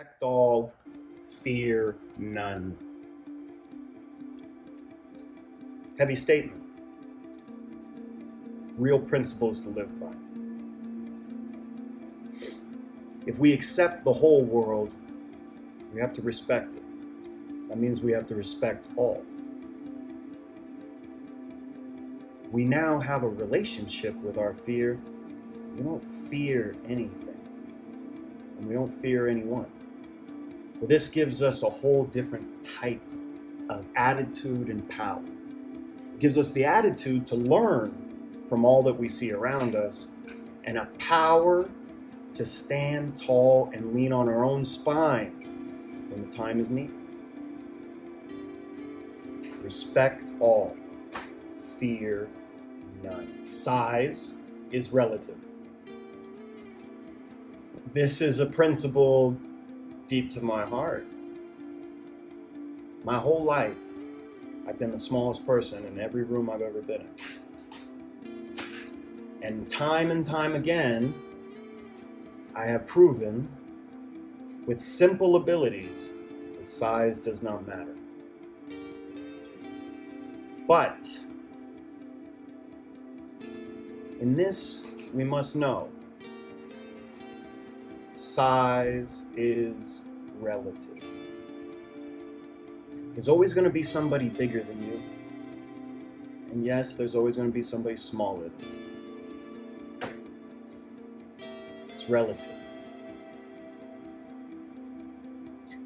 Respect all, fear none. Heavy statement. Real principles to live by. If we accept the whole world, we have to respect it. That means we have to respect all. We now have a relationship with our fear. We don't fear anything, and we don't fear anyone. This gives us a whole different type of attitude and power. It gives us the attitude to learn from all that we see around us and a power to stand tall and lean on our own spine when the time is needed. Respect all, fear none. Size is relative. This is a principle deep to my heart. My whole life, I've been the smallest person in every room I've ever been in. And time and time again, I have proven with simple abilities that size does not matter. But in this, we must know size is relative. There's always going to be somebody bigger than you. And yes, there's always going to be somebody smaller than you. It's relative.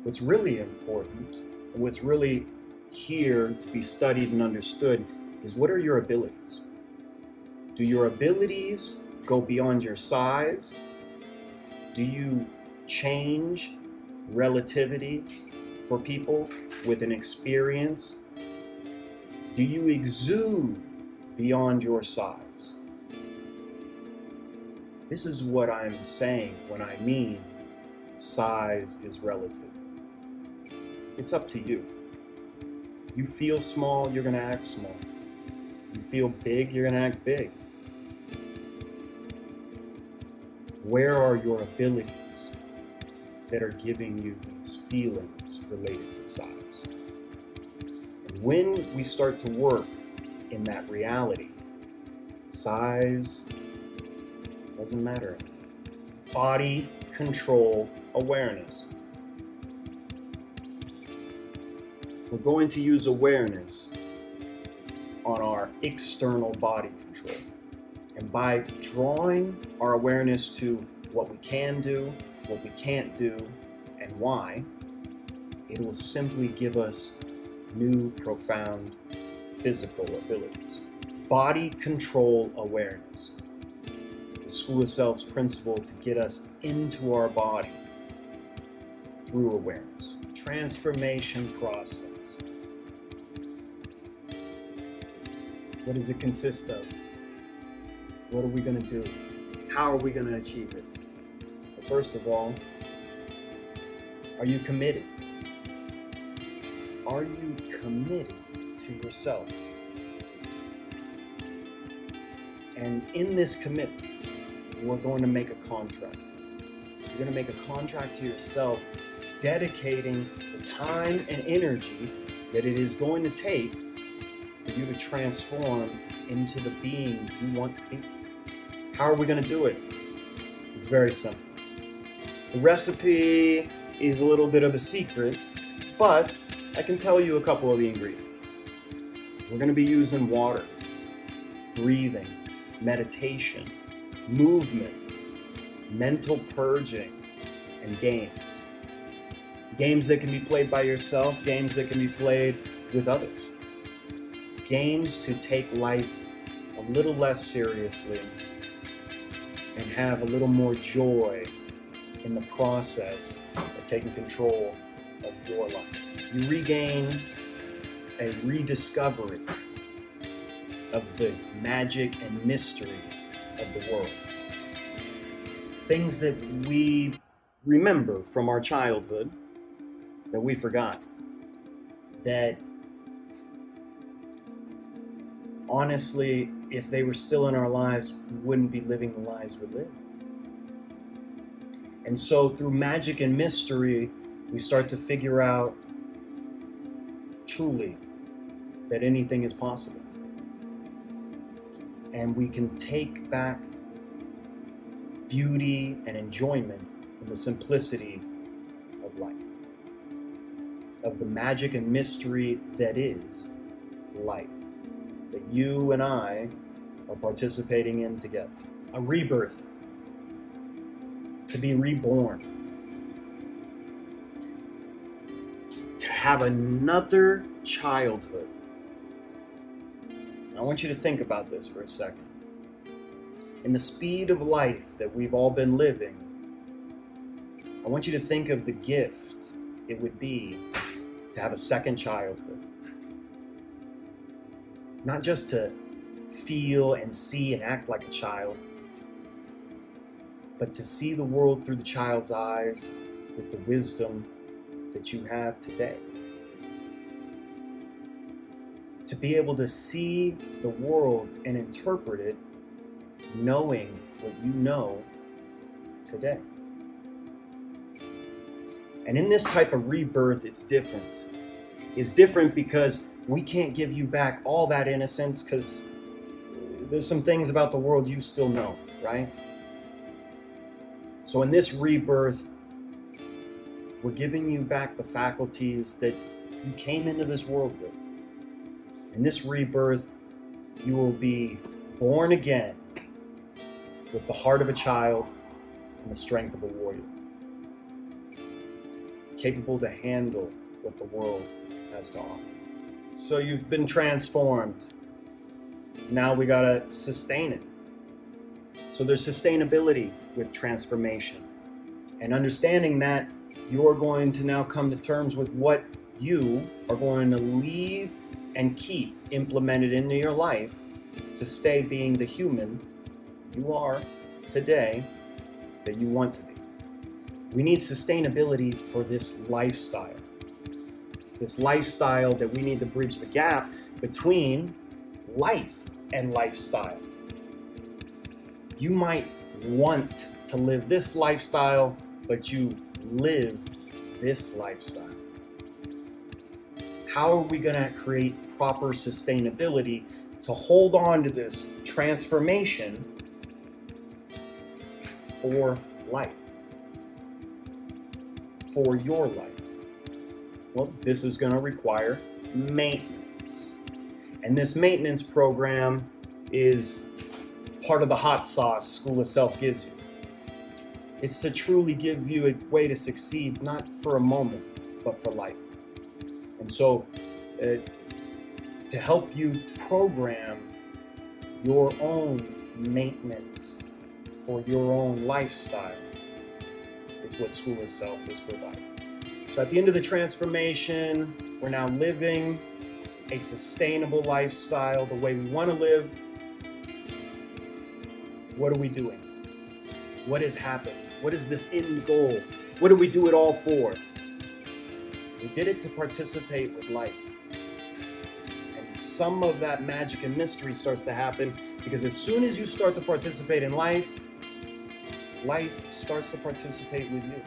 What's really important, and what's really here to be studied and understood, is what are your abilities? Do your abilities go beyond your size? Do you change relativity for people with an experience? Do you exude beyond your size? This is what I'm saying when I mean size is relative. It's up to you. You feel small, you're going to act small. You feel big, you're going to act big. Where are your abilities that are giving you these feelings related to size? And when we start to work in that reality, size doesn't matter. Body control awareness. We're going to use awareness on our external body control. By drawing our awareness to what we can do, what we can't do, and why, it will simply give us new, profound physical abilities. Body control awareness. The School of Self's principle to get us into our body through awareness. Transformation process. What does it consist of? What are we going to do? How are we going to achieve it? First of all, are you committed? Are you committed to yourself? And in this commitment, we're going to make a contract. You're going to make a contract to yourself, dedicating the time and energy that it is going to take for you to transform into the being you want to be. How are we going to do it? It's very simple. The recipe is a little bit of a secret, but I can tell you a couple of the ingredients. We're going to be using water, breathing, meditation, movements, mental purging, and games. Games that can be played by yourself, games that can be played with others. Games to take life a little less seriously and have a little more joy in the process of taking control of your life. You regain a rediscovery of the magic and mysteries of the world. Things that we remember from our childhood that we forgot. That honestly, if they were still in our lives, we wouldn't be living the lives we live. And so, through magic and mystery, we start to figure out truly that anything is possible. And we can take back beauty and enjoyment in the simplicity of life, of the magic and mystery that is life, that you and I are participating in together. A rebirth, to be reborn, to have another childhood. I want you to think about this for a second. In the speed of life that we've all been living, I want you to think of the gift it would be to have a second childhood. Not just to feel and see and act like a child, but to see the world through the child's eyes with the wisdom that you have today. To be able to see the world and interpret it knowing what you know today. And in this type of rebirth, it's different. It's different because we can't give you back all that innocence because there's some things about the world you still know, right? So in this rebirth, we're giving you back the faculties that you came into this world with. In this rebirth, you will be born again with the heart of a child and the strength of a warrior capable to handle what the world has to offer. So you've been transformed. Now we got to sustain it. So there's sustainability with transformation. And understanding that you're going to now come to terms with what you are going to leave and keep implemented into your life to stay being the human you are today that you want to be. We need sustainability for this lifestyle. This lifestyle that we need to bridge the gap between life and lifestyle. You might want to live this lifestyle, but you live this lifestyle. How are we going to create proper sustainability to hold on to this transformation for life? for your life? Well, this is going to require maintenance. And this maintenance program is part of the hot sauce School of Self gives you. It's to truly give you a way to succeed, not for a moment, but for life. And so, uh, to help you program your own maintenance for your own lifestyle is what School of Self is providing. So at the end of the transformation, we're now living a sustainable lifestyle the way we want to live. What are we doing? What has happened? What is this end goal? What do we do it all for? We did it to participate with life. And some of that magic and mystery starts to happen because as soon as you start to participate in life, life starts to participate with you.